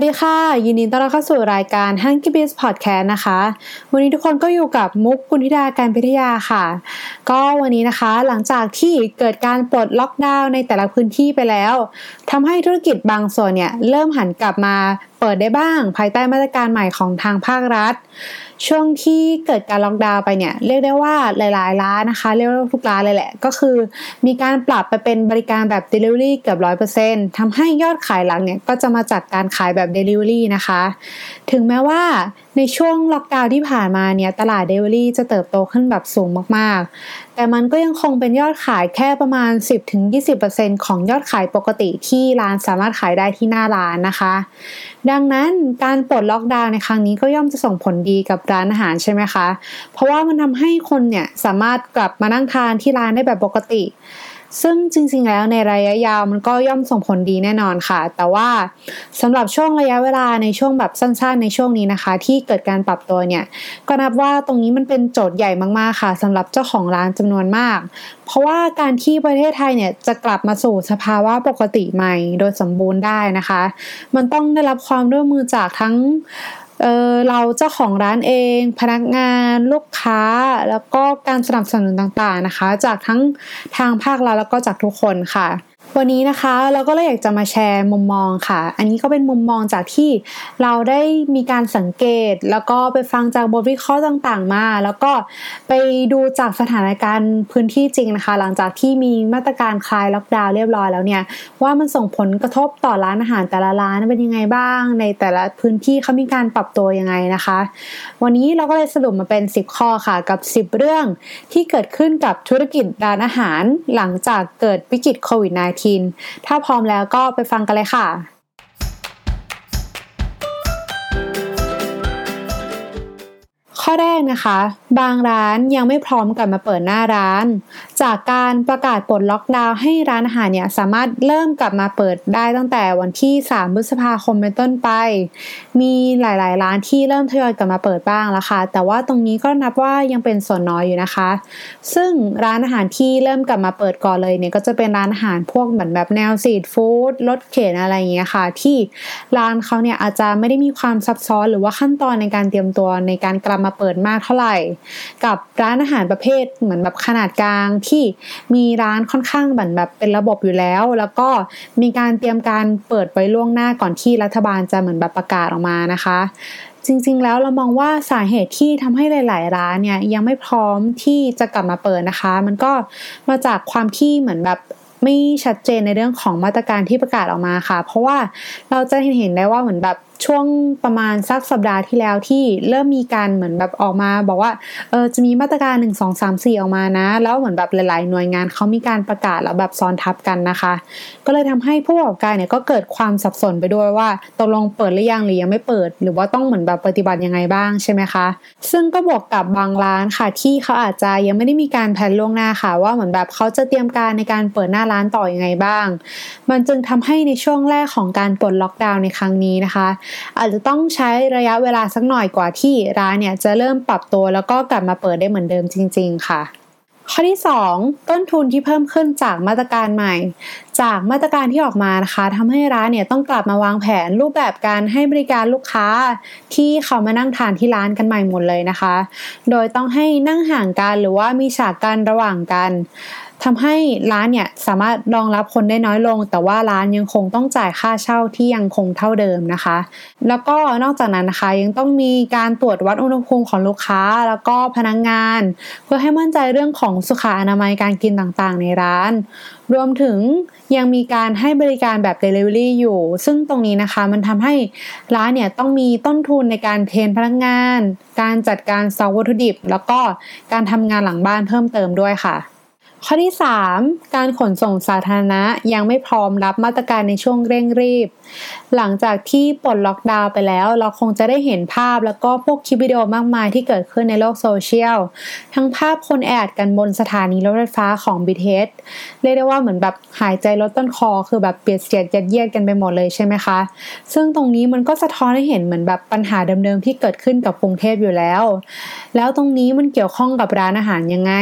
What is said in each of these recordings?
วัสดีค่ะ ยินดีต้อนรับเข้าสู่รายการ h u n k y Biz Podcast นะคะ วันนี้ทุกคนก็อยู่กับมุกคุณธิดาการพิทยาค่ะ ก็วันนี้นะคะหลังจากที่เกิดการปลดล็อกดาวน์ในแต่ละพื้นที่ไปแล้วทำให้ธุรกิจบางส่วนเนี่ยเริ่มหันกลับมา เปิดได้บ้าง ภายใต้มาตรการใหม่ของทางภาครัฐ ช่วงที่เกิดการล็อกดาวน์ไปเนี่ย เรียกได้ว่าหลายๆ ร้านนะคะเรียกว่าทุกร้านเลยแหละ ก็คือ มีการปรับไปเป็นบริการแบบ Delivery เกือบร้อยเปอร์เซ็นต์ทำให้ยอดขายหลักเนี่ยก็จะมาจากการขายแบบ Delivery นะคะ ถึงแม้ว่า ในช่วงล็อกดาวน์ที่ผ่านมาเนี่ยตลาด Delivery จะเติบโตขึ้นแบบสูงมากๆ แต่มันก็ยังคงเป็นยอดขายแค่ประมาณ 10-20%ของยอดขายปกติที่ร้านสามารถขายได้ที่หน้าร้านนะคะ ดังนั้นการปลดล็อกดาวน์ในครั้งนี้ก็ย่อมจะส่งผลดีกับร้านอาหารใช่ไหมคะ เพราะว่ามันทำให้คนเนี่ยสามารถกลับมานั่งทานที่ร้านได้แบบปกติ ซึ่งจริงๆแล้วในระยะยาวมันก็ย่อมส่งผลดีแน่นอนค่ะ แต่ว่าสำหรับช่วงระยะเวลาในช่วงแบบสั้นๆ ในช่วงนี้นะคะ ที่เกิดการปรับตัวเนี่ย ก็นับว่าตรงนี้มันเป็นโจทย์ใหญ่มากๆค่ะสำหรับเจ้าของร้านจำนวนมาก เพราะว่าการที่ประเทศไทยเนี่ยจะกลับมาสู่สภาวะปกติใหม่ โดยสมบูรณ์ได้นะคะ มันต้องได้รับความร่วมมือจากทั้ง เออเราเจ้าของร้านเอง พนักงานลูกค้า แล้วก็การสนับสนุนต่างๆนะคะ จากทั้งทางภาครัฐแล้วก็จากทุกคนค่ะ วันนี้นะคะเราก็เลยอยากจะมาแชร์มุมมองค่ะ อันนี้ก็เป็นมุมมองจากที่เราได้มีการสังเกต แล้วก็ไปฟังจากบทวิเคราะห์ต่างๆ มา แล้วก็ไปดูจากสถานการณ์พื้นที่จริงนะคะ หลังจากที่มีมาตรการคลายล็อกดาวน์เรียบร้อยแล้วเนี่ย ว่ามันส่งผลกระทบต่อร้านอาหารแต่ละร้านเป็นยังไงบ้าง ในแต่ละพื้นที่เขามีการปรับตัวยังไงนะคะ วันนี้เราก็เลยสรุปมาเป็น 10 ข้อค่ะกับ 10 เรื่องที่เกิดขึ้นกับธุรกิจร้านอาหารหลังจากเกิดวิกฤตโควิด -19 ถ้าพร้อมแล้วก็ไปฟังกันเลยค่ะ ข้อแรกนะคะ บางร้านยังไม่พร้อมกลับมาเปิดหน้าร้าน จากการประกาศปลดล็อกดาวน์ให้ร้านอาหารเนี่ยสามารถเริ่มกลับมาเปิดได้ตั้งแต่วันที่ 3 พฤษภาคมเป็นต้นไป มีหลาย ๆ ร้านที่เริ่มทยอยกลับมาเปิดบ้างแล้วค่ะ แต่ว่าตรงนี้ก็นับว่ายังเป็นส่วนน้อยอยู่นะคะ ซึ่งร้านอาหารที่เริ่มกลับมาเปิดก่อนเลยเนี่ยก็จะเป็นร้านอาหารพวกเหมือนแบบแนวซีดฟู้ดรถเข็นอะไรอย่างเงี้ยค่ะ ที่ร้านเขาเนี่ยอาจจะไม่ได้มีความซับซ้อนหรือว่าขั้นตอนในการเตรียมตัวในการกลับมาเปิดมากเท่าไหร่ กับร้านอาหารประเภทเหมือนแบบขนาดกลางทมีร้านค่อนข้างเหมือนแบบเป็นระบบอยู่แล้ว แล้วก็มีการเตรียมการเปิดไว้ล่วงหน้าก่อนที่รัฐบาลจะเหมือนแบบประกาศออกมานะคะ จริงๆแล้วเรามองว่าสาเหตุที่ทำให้หลาย ๆ ร้านเนี่ยยังไม่พร้อมที่จะกลับมาเปิดนะคะ มันก็มาจากความที่เหมือนแบบไม่ชัดเจนในเรื่องของมาตรการที่ประกาศออกมาค่ะ เพราะว่าเราจะเห็นได้ว่าเหมือนแบบ ช่วงประมาณสักสัปดาห์ที่แล้วที่เริ่มมีการเหมือนแบบออกมา บอกว่าเออจะมีมาตรการ1 2 3 4อามสี่ออกมานะ แล้วเหมือนแบบหลาย ๆ หน่วยงานเขามีการประกาศแล้วแบบซ้อนทับกันนะคะ ก็เลยทำให้ผู้ประกอบการเนี่ยก็เกิดความสับสนไปด้วยว่าตกลงเปิดหรือยังหรือยังไม่เปิด หรือว่าต้องเหมือนแบบปฏิบัติยังไงบ้างใช่ไหมคะ ซึ่งก็บวกกับบางร้านค่ะที่เขาอาจจะยังไม่ได้มีการแผนล่วงหน้าค่ะ ว่าเหมือนแบบเขาจะเตรียมการในการเปิดหน้าร้านต่ออยังไงบ้าง มันจึงทำให้ในช่วงแรกของการปลดล็อกดาวน์ในครั้งนี้นะคะอาจจะต้องใช้ระยะเวลาสักหน่อยกว่าที่ร้านเนี่ยจะเริ่มปรับตัวแล้วก็กลับมาเปิดได้เหมือนเดิมจริง ๆ ค่ะข้อที่ 2 ต้นทุนที่เพิ่มขึ้นจากมาตรการใหม่ จากมาตรการที่ออกมานะคะทำให้ร้านเนี่ยต้องกลับมาวางแผนรูปแบบการให้บริการลูกค้าที่เขามานั่งทานที่ร้านกันใหม่หมดเลยนะคะ โดยต้องให้นั่งห่างกันหรือว่ามีฉากกันระหว่างกัน ทำให้ร้านเนี่ยสามารถรองรับคนได้น้อยลง แต่ว่าร้านยังคงต้องจ่ายค่าเช่าที่ยังคงเท่าเดิมนะคะ แล้วก็นอกจากนั้นนะคะยังต้องมีการตรวจวัดอุณหภูมิของลูกค้าแล้วก็พนักงงาน เพื่อให้มั่นใจเรื่องของสุขอนามัยการกินต่างๆ ในร้าน รวมถึงยังมีการให้บริการแบบ Delivery อยู่ ซึ่งตรงนี้นะคะมันทำให้ร้านเนี่ยต้องมีต้นทุนในการเทรนพนักงาน การจัดการซอวัตถุดิบ แล้วก็การทำงานหลังบ้านเพิ่มเติมด้วยค่ะ ข้อที่ 3 การขนส่งสาธารณะยังไม่พร้อมรับมาตรการในช่วงเร่งรีบ หลังจากที่ปลดล็อกดาวน์ไปแล้ว เราคงจะได้เห็นภาพแล้วก็พวกคลิปวิดีโอมากมายที่เกิดขึ้นในโลกโซเชียล ทั้งภาพคนแอดกันบนสถานีรถไฟฟ้าของ BTS เรียกได้ว่าเหมือนแบบหายใจลดต้นคอ คือแบบเปียกเสียดยัดเยียดกันไปหมดเลยใช่ไหมคะ ซึ่งตรงนี้มันก็สะท้อนให้เห็นเหมือนแบบปัญหาเดิมๆที่เกิดขึ้นกับกรุงเทพอยู่แล้ว แล้วตรงนี้มันเกี่ยวข้องกับร้านอาหารยังไง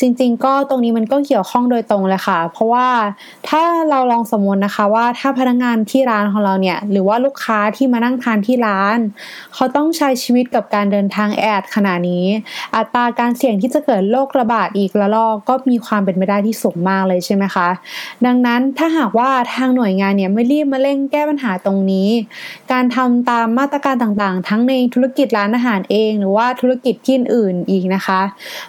จริง ๆ ก็ตรงนี้มันก็เกี่ยวข้องโดยตรงเลยค่ะ เพราะว่าถ้าเราลองสมมตินะคะว่าถ้าพนักงานที่ร้านของเราเนี่ย หรือว่าลูกค้าที่มานั่งทานที่ร้าน เขาต้องใช้ชีวิตกับการเดินทางแอดขนาดนี้ อัตราการเสี่ยงที่จะเกิดโรคระบาดอีกระลอกก็มีความเป็นไปได้ที่สูงมากเลยใช่ไหมคะ ดังนั้นถ้าหากว่าทางหน่วยงานเนี่ยไม่รีบมาเร่งแก้ปัญหาตรงนี้ การทำตามมาตรการต่างๆ ทั้งในธุรกิจร้านอาหารเอง หรือว่าธุรกิจที่อื่นอีกนะคะ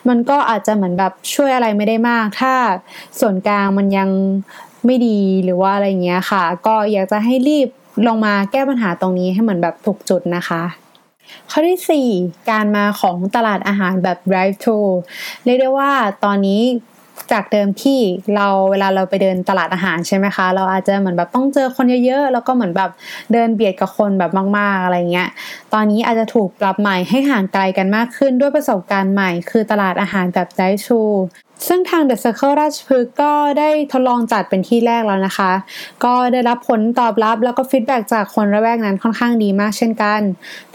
มันก็อาจจะเหมือนแบบช่วยอะไรไม่ได้มาก ถ้าส่วนกลางมันยังไม่ดีหรือว่าอะไรเงี้ยค่ะ ก็อยากจะให้รีบลงมาแก้ปัญหาตรงนี้ให้เหมือนแบบถูกจุดนะคะ ข้อที่ 4 การมาของตลาดอาหารแบบ drive thru เรียกได้ว่าตอนนี้ จากเดิมที่เราเวลาเราไปเดินตลาดอาหารใช่ไหมคะ เราอาจจะเหมือนแบบต้องเจอคนเยอะๆ แล้วก็เหมือนแบบเดินเบียดกับคนแบบมากๆอะไรเงี้ย ตอนนี้อาจจะถูกปรับใหม่ให้ห่างไกลกันมากขึ้นด้วยประสบการณ์ใหม่ คือตลาดอาหารแบบไดชู ซึ่งทาง The Circle ราชพฤกษ์ก็ได้ทดลองจัดเป็นที่แรกแล้วนะคะ ก็ได้รับผลตอบรับแล้วก็ฟีดแบ็จากคนระแวกนั้นค่อนข้างดีมากเช่นกัน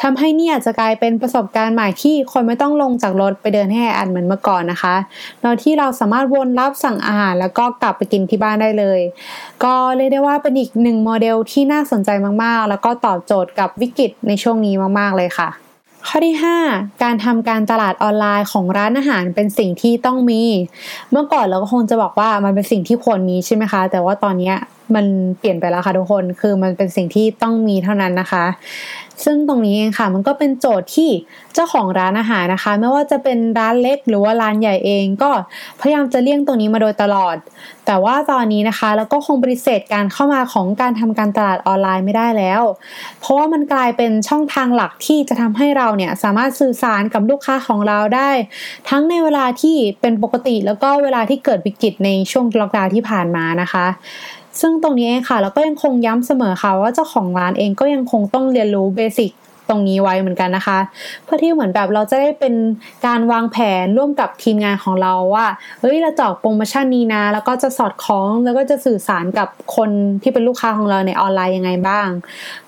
ทำให้นี่อาจจะกลายเป็นประสบการณ์ใหม่ที่คนไม่ต้องลงจากรถไปเดินให้อัดเหมือนเมื่อก่อนนะคะโดยที่เราสามารถวนรับสั่งอาหารแล้วก็กลับไปกินที่บ้านได้เลย ก็เรียกได้ว่าเป็นอีกหนึ่งโมเดลที่น่าสนใจมากๆ แล้วก็ตอบโจทย์กับวิกฤตในช่วงนี้มากๆเลยค่ะ ข้อที่ 5 การทำการตลาดออนไลน์ของร้านอาหารเป็นสิ่งที่ต้องมี เมื่อก่อนเราก็คงจะบอกว่ามันเป็นสิ่งที่ควรมีใช่ไหมคะ แต่ว่าตอนนี้ มันเปลี่ยนไปแล้วค่ะทุกคน คือมันเป็นสิ่งที่ต้องมีเท่านั้นนะคะ ซึ่งตรงนี้เองค่ะ มันก็เป็นโจทย์ที่เจ้าของร้านอาหารนะคะ ไม่ว่าจะเป็นร้านเล็กหรือว่าร้านใหญ่เองก็พยายามจะเลี่ยงตรงนี้มาโดยตลอด แต่ว่าตอนนี้นะคะ แล้วก็คงปฏิเสธการเข้ามาของการทำการตลาดออนไลน์ไม่ได้แล้ว เพราะว่ามันกลายเป็นช่องทางหลักที่จะทำให้เราเนี่ยสามารถสื่อสารกับลูกค้าของเราได้ ทั้งในเวลาที่เป็นปกติแล้วก็เวลาที่เกิดวิกฤตในช่วงล็อกดาวน์ที่ผ่านมานะคะ ซึ่งตรงนี้เองค่ะเราก็ยังคงย้ำเสมอค่ะว่าเจ้าของร้านเองก็ยังคงต้องเรียนรู้เบสิกตรงนี้ไว้เหมือนกันนะคะ เพื่อที่เหมือนแบบเราจะได้เป็นการวางแผนร่วมกับทีมงานของเราว่าเฮ้ยเราจอกโปรโมชั่นนี้นะ แล้วก็จะสอดคล้องแล้วก็จะสื่อสารกับคนที่เป็นลูกค้าของเราในออนไลน์ยังไงบ้าง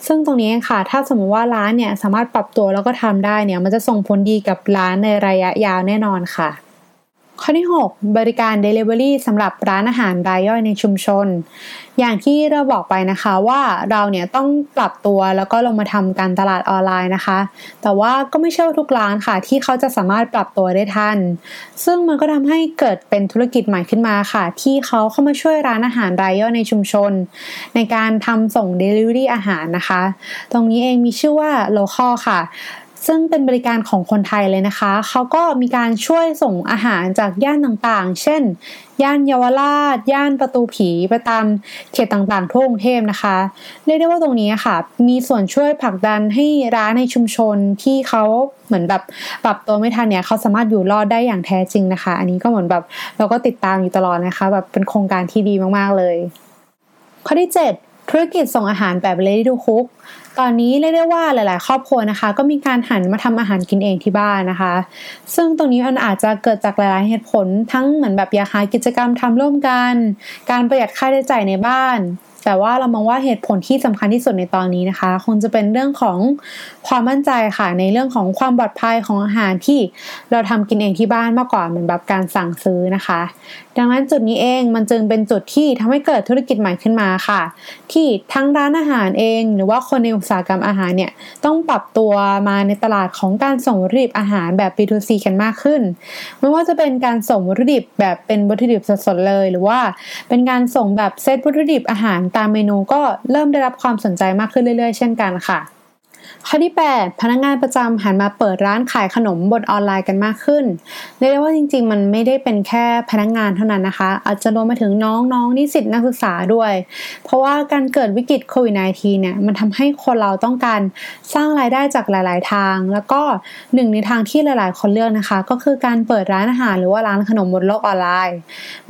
ซึ่งตรงนี้ค่ะ ถ้าสมมติว่าร้านเนี่ยสามารถปรับตัวแล้วก็ทำได้เนี่ยมันจะส่งผลดีกับร้านในระยะยาวแน่นอนค่ะ ข้อที่ 6 บริการ Delivery สำหรับร้านอาหารรายย่อยในชุมชน อย่างที่เราบอกไปนะคะว่าเราเนี่ยต้องปรับตัวแล้วก็ลงมาทำการตลาดออนไลน์นะคะ แต่ว่าก็ไม่ใช่ทุกร้านค่ะ ที่เขาจะสามารถปรับตัวได้ทัน ซึ่งมันก็ทำให้เกิดเป็นธุรกิจใหม่ขึ้นมาค่ะ ที่เขาเข้ามาช่วยร้านอาหารรายย่อยในชุมชน ในการทำส่ง Delivery อาหารนะคะ ตรงนี้เองมีชื่อว่า Local ค่ะ ซึ่งเป็นบริการของคนไทยเลยนะคะ เขาก็มีการช่วยส่งอาหารจากย่านต่างๆ เช่น ย่านเยาวราช ย่านประตูผีไปตามเขตต่างๆ ทั่วกรุงเทพนะคะ เรียกได้ว่าตรงนี้ค่ะ มีส่วนช่วยผลักดันให้ร้านในชุมชนที่เขาเหมือนแบบปรับตัวไม่ทันเนี่ยเขาสามารถอยู่รอดได้อย่างแท้จริงนะคะ อันนี้ก็เหมือนแบบเราก็ติดตามอยู่ตลอดนะคะ แบบเป็นโครงการที่ดีมากๆเลย ข้อที่ 7 ธุรกิจส่งอาหารแบบ ready to cook ตอนนี้เรียกได้ว่าหลาย ๆ ครอบครัวนะคะ ก็มีการหันมาทำอาหารกินเองที่บ้านนะคะ ซึ่งตรงนี้มันอาจจะเกิดจากหลาย ๆ เหตุผลทั้งเหมือนแบบอยากหากิจกรรมทำร่วมกัน การประหยัดค่าใช้จ่ายในบ้าน แต่ว่าเรามองว่าเหตุผลที่สำคัญที่สุดในตอนนี้นะคะ คงจะเป็นเรื่องของความมั่นใจค่ะ ในเรื่องของความปลอดภัยของอาหารที่เราทำกินเองที่บ้านมากกว่าเหมือนแบบการสั่งซื้อนะคะ ดังนั้นจุดนี้เองมันจึงเป็นจุดที่ทำให้เกิดธุรกิจใหม่ขึ้นมาค่ะ ที่ทั้งร้านอาหารเอง หรือว่าคนในอุตสาหกรรมอาหารเนี่ยต้องปรับตัวมาในตลาดของการส่งวัตถุดิบอาหารแบบ B2C กันมากขึ้นไม่ว่าจะเป็นการส่งวัตถุดิบแบบเป็นวัตถุดิบสดๆเลย หรือว่าเป็นการส่งแบบเซตวัตถุดิบอาหารตามเมนูก็เริ่มได้รับความสนใจมากขึ้นเรื่อยๆ เช่นกันค่ะ ข้อที่ 8 พนักงานประจำหันมาเปิดร้านขายขนมบนออนไลน์กันมากขึ้นเรียกได้ว่าจริง ๆ มันไม่ได้เป็นแค่พนักงานเท่านั้นนะคะ อาจจะรวมไปถึงน้องๆนิสิตนักศึกษาด้วย เพราะว่าการเกิดวิกฤตโควิด -19 เนี่ยมันทำให้คนเราต้องการสร้างรายได้จากหลาย ๆ ทาง แล้วก็หนึ่งในทางที่หลาย ๆ คนเลือกนะคะ ก็คือการเปิดร้านอาหารหรือว่าร้านขนมบนโลกออนไลน์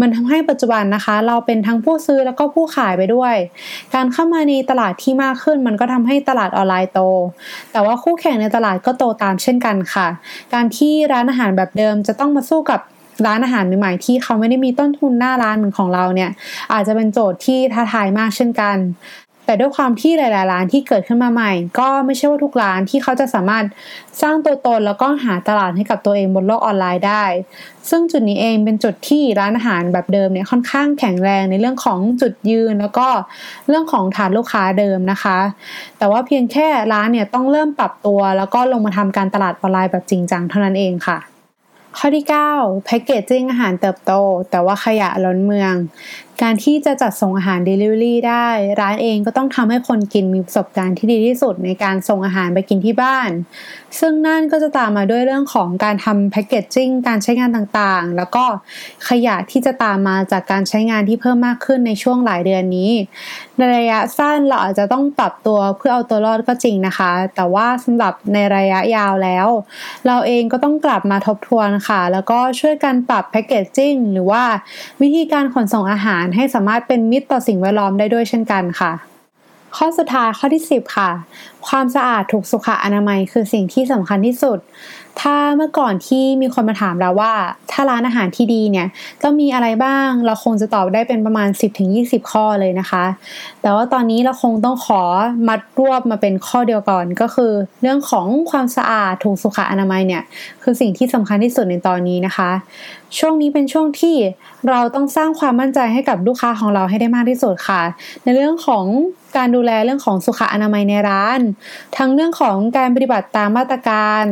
มันทำให้ปัจจุบันนะคะ เราเป็นทั้งผู้ซื้อแล้วก็ผู้ขายไปด้วย การเข้ามาในตลาดที่มากขึ้น มันก็ทำให้ตลาดออนไลน์โตแต่ว่าคู่แข่งในตลาดก็โตตามเช่นกันค่ะ การที่ร้านอาหารแบบเดิมจะต้องมาสู้กับร้านอาหารใหม่ๆที่เขาไม่ได้มีต้นทุนหน้าร้านเหมือนของเราเนี่ยอาจจะเป็นโจทย์ที่ท้าทายมากเช่นกัน แต่ด้วยความที่หลาย ๆ ร้านที่เกิดขึ้นมาใหม่ ก็ไม่ใช่ว่าทุกร้านที่เขาจะสามารถสร้างตัวตนแล้วก็หาตลาดให้กับตัวเองบนโลกออนไลน์ได้ ซึ่งจุดนี้เองเป็นจุดที่ร้านอาหารแบบเดิมเนี่ยค่อนข้างแข็งแรงในเรื่องของจุดยืน แล้วก็เรื่องของฐานลูกค้าเดิมนะคะ แต่ว่าเพียงแค่ร้านเนี่ยต้องเริ่มปรับตัว แล้วก็ลงมาทำการตลาดออนไลน์แบบจริงจังเท่านั้นเองค่ะข้อที่ 9 แพ็กเกจจิ้งอาหารเติบโต แต่ว่าขยะล้นเมือง การที่จะจัดส่งอาหาร Delivery ได้ ร้านเองก็ต้องทำให้คนกินมีประสบการณ์ที่ดีที่สุดในการส่งอาหารไปกินที่บ้าน ซึ่งนั่นก็จะตามมาด้วยเรื่องของการทำแพคเกจจิ้งการใช้งานต่างๆ แล้วก็ขยะที่จะตามมาจากการใช้งานที่เพิ่มมากขึ้นในช่วงหลายเดือนนี้ ในระยะสั้นเราอาจจะต้องปรับตัวเพื่อเอาตัวรอดก็จริงนะคะ แต่ว่าสำหรับในระยะยาวแล้ว เราเองก็ต้องกลับมาทบทวนค่ะ แล้วก็ช่วยกันปรับแพคเกจจิ้งหรือว่าวิธีการขนส่งอาหารให้สามารถเป็นมิตรต่อสิ่งแวดล้อมได้ด้วยเช่นกันค่ะ ข้อสุดท้ายข้อที่ 10 ค่ะ ความสะอาดถูกสุขอนามัยคือสิ่งที่สำคัญที่สุด ถ้าเมื่อก่อนที่มีคนมาถามเราว่า ถ้าร้านอาหารที่ดีเนี่ยต้องมีอะไรบ้างเราคงจะตอบได้เป็นประมาณ 10-20 ข้อเลยนะคะ แต่ว่าตอนนี้เราคงต้องขอมัดรวบมาเป็นข้อเดียวก่อนก็คือ เรื่องของความสะอาดถูกสุขอนามัยเนี่ยคือสิ่งที่สำคัญที่สุดในตอนนี้นะคะ ช่วงนี้เป็นช่วงที่เราต้องสร้างความมั่นใจให้กับลูกค้าของเราให้ได้มากที่สุดค่ะ ในเรื่องของการดูแลเรื่องของสุขอนามัยในร้าน ทั้งเรื่องของการปฏิบัติตามมาตรการ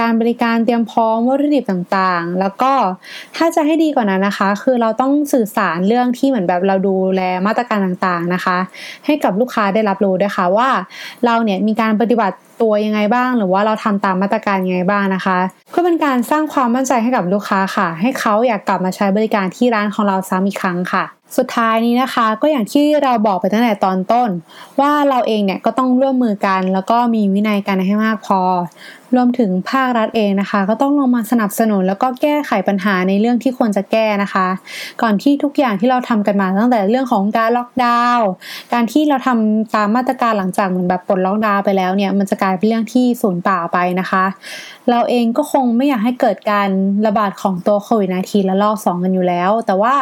การบริการเตรียมพร้อมวัตถุดิบต่างๆ แล้วก็ถ้าจะให้ดีกว่านั้นนะคะ คือเราต้องสื่อสารเรื่องที่เหมือนแบบเราดูแลมาตรการต่างๆนะคะ ให้กับลูกค้าได้รับรู้ด้วยค่ะว่า เราเนี่ยมีการปฏิบัติตัวยังไงบ้าง หรือว่าเราทำตามมาตรการยังไงบ้างนะคะเพื่อเป็นการสร้างความมั่นใจให้กับลูกค้าค่ะ ให้เขาอยากกลับมาใช้บริการที่ร้านของเราซ้ำอีกครั้งค่ะ สุดท้ายนี้นะคะ ก็อย่างที่เราบอกไปตั้งแต่ตอนต้น ว่าเราเองเนี่ยก็ต้องร่วมมือกัน แล้วก็มีวินัยกันให้มากพอ รวมถึงภาครัฐเองนะคะ ก็ต้องลงมาสนับสนุน แล้วก็แก้ไขปัญหาในเรื่องที่ควรจะแก้นะคะ ก่อนที่ทุกอย่างที่เราทำกันมาตั้งแต่เรื่องของการล็อกดาวน์การที่เราทำตามมาตรการหลังจากเหมือนแบบปลดล็อกดาวน์ไปแล้วเนี่ยมันจะกลายเป็นเรื่องที่สูญเปล่าไปนะคะ เราเองก็คงไม่อยากให้เกิดการระบาดของตัวโควิด -19 และลอก2กันอยู่แล้ว แต่ว่า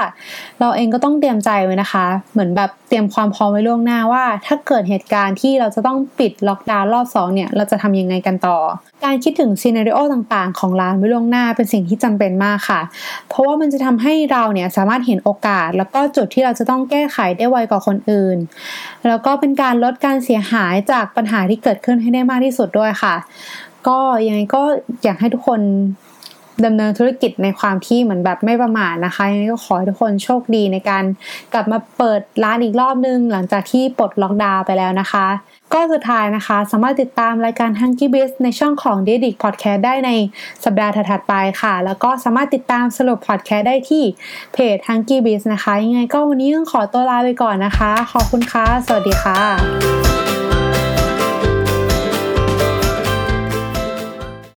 เราเองก็ต้องเตรียมใจไว้นะคะ เหมือนแบบเตรียมความพร้อมไว้ล่วงหน้าว่า ถ้าเกิดเหตุการณ์ที่เราจะต้องปิดล็อกดาวน์รอบ2เนี่ยเราจะทำยังไงกันต่อการคิดถึงซีนารีโอต่างๆ ของร้านไว้ล่วงหน้าเป็นสิ่งที่จำเป็นมากค่ะ เพราะว่ามันจะทำให้เราเนี่ยสามารถเห็นโอกาส แล้วก็จุดที่เราจะต้องแก้ไขได้ไวกว่าคนอื่น แล้วก็เป็นการลดการเสียหายจากปัญหาที่เกิดขึ้นให้ได้มากที่สุดด้วยค่ะ ก็ยังไงก็อยากให้ทุกคนดำเนินธุรกิจในความที่เหมือนแบบไม่ประมาทนะคะยังไงก็ขอให้ทุกคนโชคดีในการกลับมาเปิดร้านอีกรอบนึง หลังจากที่ปลดล็อกดาวน์ไปแล้วนะคะ ก็สุดท้ายนะคะ สามารถติดตามรายการ h u n k y Biz ในช่องของ d e d i c Podcast ได้ในสัปดาห์ถัดๆไปค่ะ แล้วก็สามารถติดตามสรุป Podcast ได้ที่เพจ h u n k y Biz นะคะ ยังไงก็วันนี้ต้องขอตัวลาไปก่อนนะคะ ขอบคุณค่ะ สวัสดีค่ะ